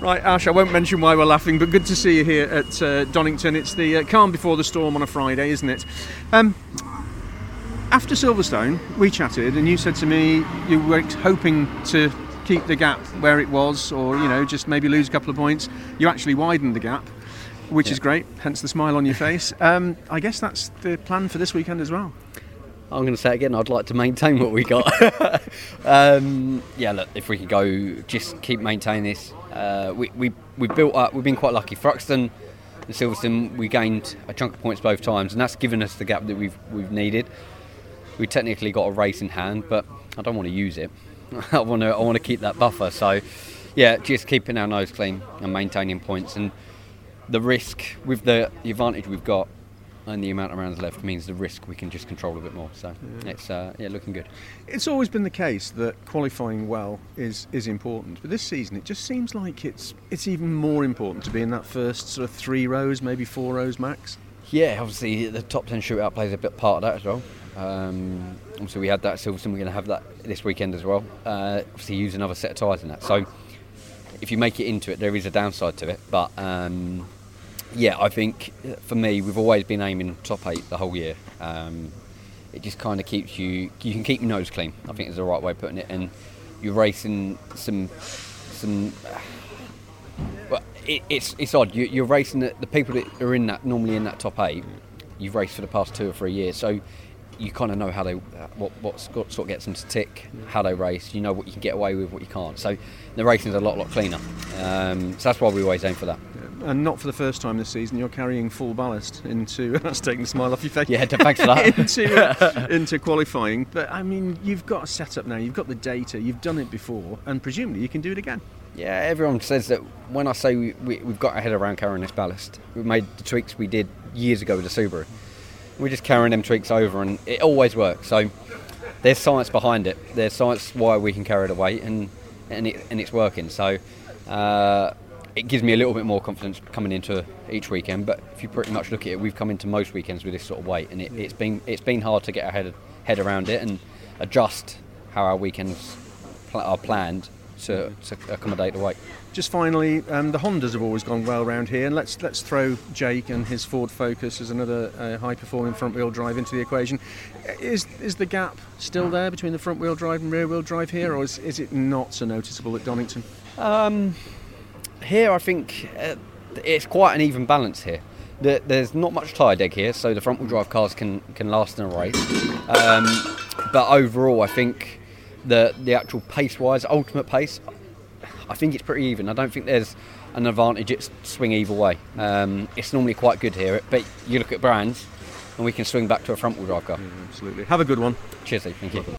Right, Ash, I won't mention why we're laughing, but good to see you here at uh, Donington. It's the uh, calm before the storm on a Friday, isn't it? Um, after Silverstone, we chatted, and you said to me you were hoping to keep the gap where it was, or you know, just maybe lose a couple of points. You actually widened the gap, which Yeah. is great. Hence the smile on your face. Um, I guess that's the plan for this weekend as well. I'm going to say it again. I'd like to maintain what we got. um, yeah, look, if we could go, just keep maintaining this. Uh, we we we built up. We've been quite lucky. Thruxton and Silverstone, we gained a chunk of points both times, and that's given us the gap that we've we've needed. We technically got a race in hand, but I don't want to use it. I want to I want to keep that buffer. So, yeah, just keeping our nose clean and maintaining points. And the risk with the, the advantage we've got and the amount of rounds left means the risk we can just control a bit more. So it's uh, yeah looking good. It's always been the case that qualifying well is is important, but this season it just seems like it's it's even more important to be in that first sort of three rows, maybe four rows max. Yeah, obviously the top ten shootout plays a bit part of that as well. Um, obviously we had that at Silverstone. We're going to have that this weekend as well. Uh, obviously use another set of tyres in that. So if you make it into it, there is a downside to it. But um, yeah, I think uh, for me, we've always been aiming top eight the whole year. Um, it just kind of keeps you. You can keep your nose clean. I think is the right way of putting it. And you're racing some some. Well, it, it's it's odd. You, you're racing the, the people that are in that normally in that top eight. You've raced for the past two or three years, so you kind of know how they what what sort of gets them to tick, how they race. You know what you can get away with, what you can't. So the racing's a lot lot cleaner. Um, so that's why we always aim for that. And not for the first time this season, you're carrying full ballast into. That's taking the smile off your face. Yeah, thanks for that. into into qualifying, but I mean, you've got a setup now. You've got the data. You've done it before, and presumably you can do it again. Yeah, everyone says that when I say we, we, we've got our head around carrying this ballast, we've made the tweaks we did years ago with the Subaru. We're just carrying them tweaks over, and it always works. So there's science behind it. There's science why we can carry the weight, and and, it, and it's working. So uh, it gives me a little bit more confidence coming into each weekend. But if you pretty much look at it, we've come into most weekends with this sort of weight, and it, it's been it's been hard to get our head head around it and adjust how our weekends pl- are planned to, to accommodate the weight. Just finally, um, the Hondas have always gone well round here, and let's let's throw Jake and his Ford Focus as another uh, high-performing front-wheel drive into the equation. Is is the gap still there between the front-wheel drive and rear-wheel drive here, or is, is it not so noticeable at Donington? Um, here, I think uh, it's quite an even balance here. There, there's not much tyre deg here, so the front wheel drive cars can, can last in a race. Um, but overall, I think the the actual pace wise, ultimate pace, I think it's pretty even. I don't think there's an advantage it's swing either way. Um, it's normally quite good here, but you look at brands, and we can swing back to a front wheel drive car. Absolutely. Have a good one. Cheers, Steve. Thank you.